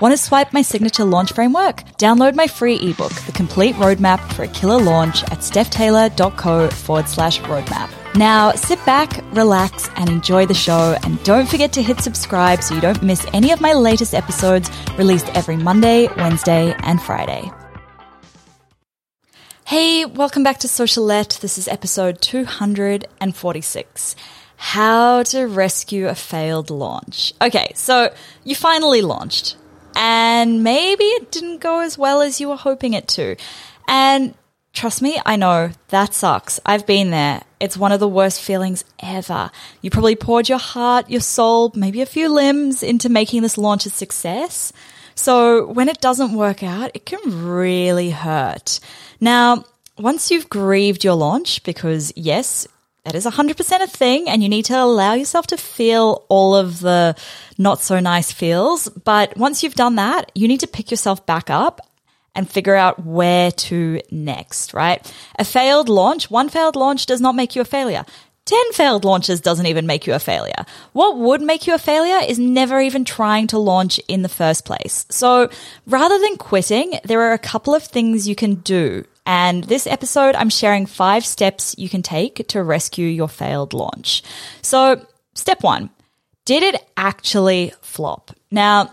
Want to swipe my signature launch framework? Download my free ebook, The Complete Roadmap for a Killer Launch at stephtaylor.co forward slash roadmap. Now sit back, relax, and enjoy the show. And don't forget to hit subscribe so you don't miss any of my latest episodes released every Monday, Wednesday, and Friday. Hey, welcome back to Socialette. This is episode 246. How to rescue a failed launch. Okay, so you finally launched and maybe it didn't go as well as you were hoping it to. And trust me, I know that sucks. I've been there. It's one of the worst feelings ever. You probably poured your heart, your soul, maybe a few limbs into making this launch a success. So when it doesn't work out, it can really hurt. Now, once you've grieved your launch, because yes, that is 100% a thing and you need to allow yourself to feel all of the not so nice feels. But once you've done that, you need to pick yourself back up and figure out where to next, right? A failed launch, one failed launch does not make you a failure. 10 failed launches doesn't even make you a failure. What would make you a failure is never even trying to launch in the first place. So rather than quitting, there are a couple of things you can do. And this episode, I'm sharing five steps you can take to rescue your failed launch. So step one, did it actually flop? Now,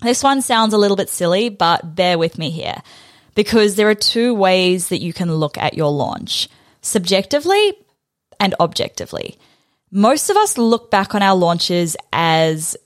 this one sounds a little bit silly, but bear with me here because there are two ways that you can look at your launch subjectively and objectively. Most of us look back on our launches as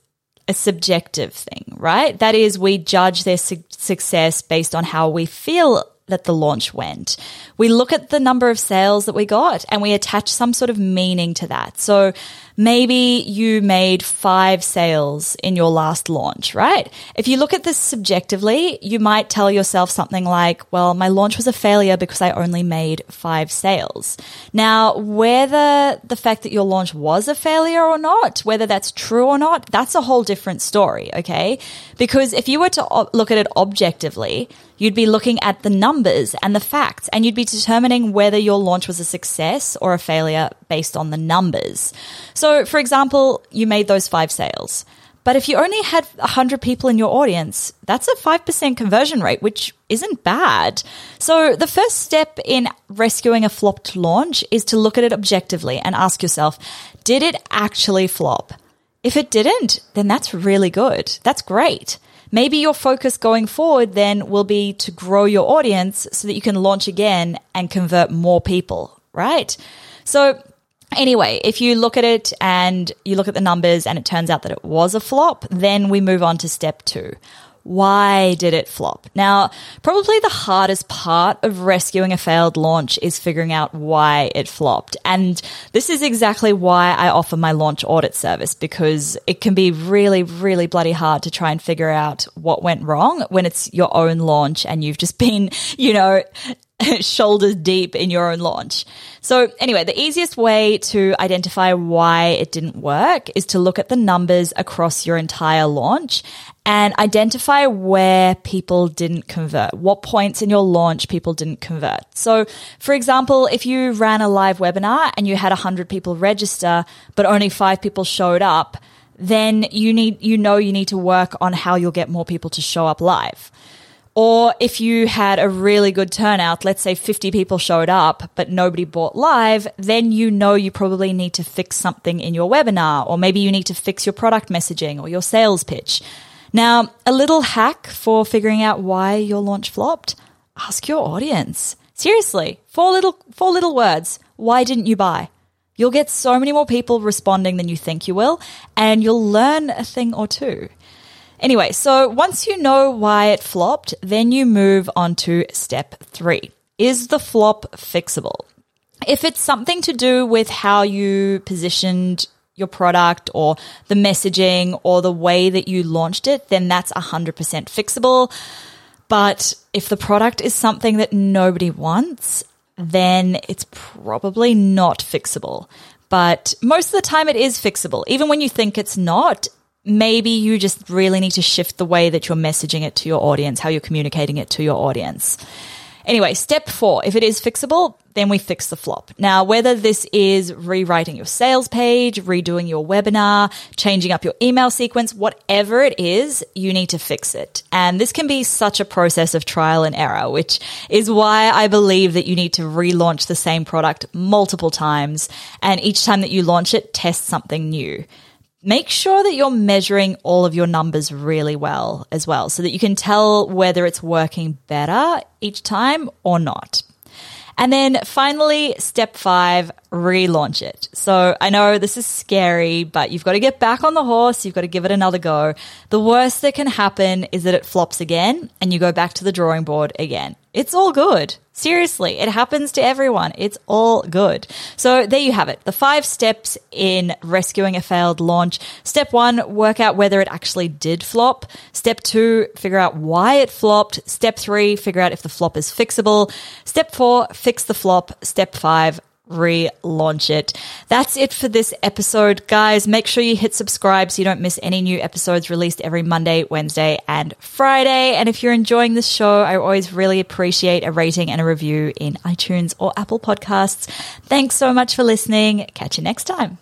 a subjective thing, right? That is, we judge their su- success based on how we feel that the launch went. We look at the number of sales that we got and we attach some sort of meaning to that. So maybe you made five sales in your last launch, right? If you look at this subjectively, you might tell yourself something like, well, my launch was a failure because I only made five sales. Now, whether the fact that your launch was a failure or not, whether that's true or not, that's a whole different story, okay? Because if you were to look at it objectively, you'd be looking at the numbers and the facts, and you'd be determining whether your launch was a success or a failure based on the numbers. So, for example, you made those five sales. But if you only had 100 people in your audience, that's a 5% conversion rate, which isn't bad. So the first step in rescuing a flopped launch is to look at it objectively and ask yourself, did it actually flop? If it didn't, then that's really good. That's great. Maybe your focus going forward then will be to grow your audience so that you can launch again and convert more people, right? So Anyway, if you look at it and you look at the numbers and it turns out that it was a flop, then we move on to step two. Why did it flop? Now, probably the hardest part of rescuing a failed launch is figuring out why it flopped. And this is exactly why I offer my launch audit service because it can be really, really bloody hard to try and figure out what went wrong when it's your own launch and you've just been, you know, shoulders deep in your own launch. So anyway, the easiest way to identify why it didn't work is to look at the numbers across your entire launch and identify where people didn't convert, what points in your launch people didn't convert. So for example, if you ran a live webinar and you had 100 people register, but only five people showed up, then you need, you know, you need to work on how you'll get more people to show up live. Or if you had a really good turnout, let's say 50 people showed up, but nobody bought live, then you know you probably need to fix something in your webinar, or maybe you need to fix your product messaging or your sales pitch. Now, a little hack for figuring out why your launch flopped ask your audience. Seriously, four little, four little words. Why didn't you buy? You'll get so many more people responding than you think you will, and you'll learn a thing or two. Anyway, so once you know why it flopped, then you move on to step three. Is the flop fixable? If it's something to do with how you positioned your product or the messaging or the way that you launched it, then that's 100% fixable. But if the product is something that nobody wants, then it's probably not fixable. But most of the time it is fixable. Even when you think it's not, maybe you just really need to shift the way that you're messaging it to your audience, how you're communicating it to your audience. Anyway, step four, if it is fixable, then we fix the flop. Now, whether this is rewriting your sales page, redoing your webinar, changing up your email sequence, whatever it is, you need to fix it. And this can be such a process of trial and error, which is why I believe that you need to relaunch the same product multiple times. And each time that you launch it, test something new make sure that you're measuring all of your numbers really well as well so that you can tell whether it's working better each time or not. And then finally, step five, relaunch it. So I know this is scary, but you've got to get back on the horse. You've got to give it another go. The worst that can happen is that it flops again and you go back to the drawing board again. It's all good. Seriously, it happens to everyone. It's all good. So there you have it. The five steps in rescuing a failed launch. Step one, work out whether it actually did flop. Step two, figure out why it flopped. Step three, figure out if the flop is fixable. Step four, fix the flop. Step five, relaunch it. That's it for this episode, guys. Make sure you hit subscribe so you don't miss any new episodes released every Monday, Wednesday, and Friday. And if you're enjoying this show, I always really appreciate a rating and a review in iTunes or Apple Podcasts. Thanks so much for listening. Catch you next time.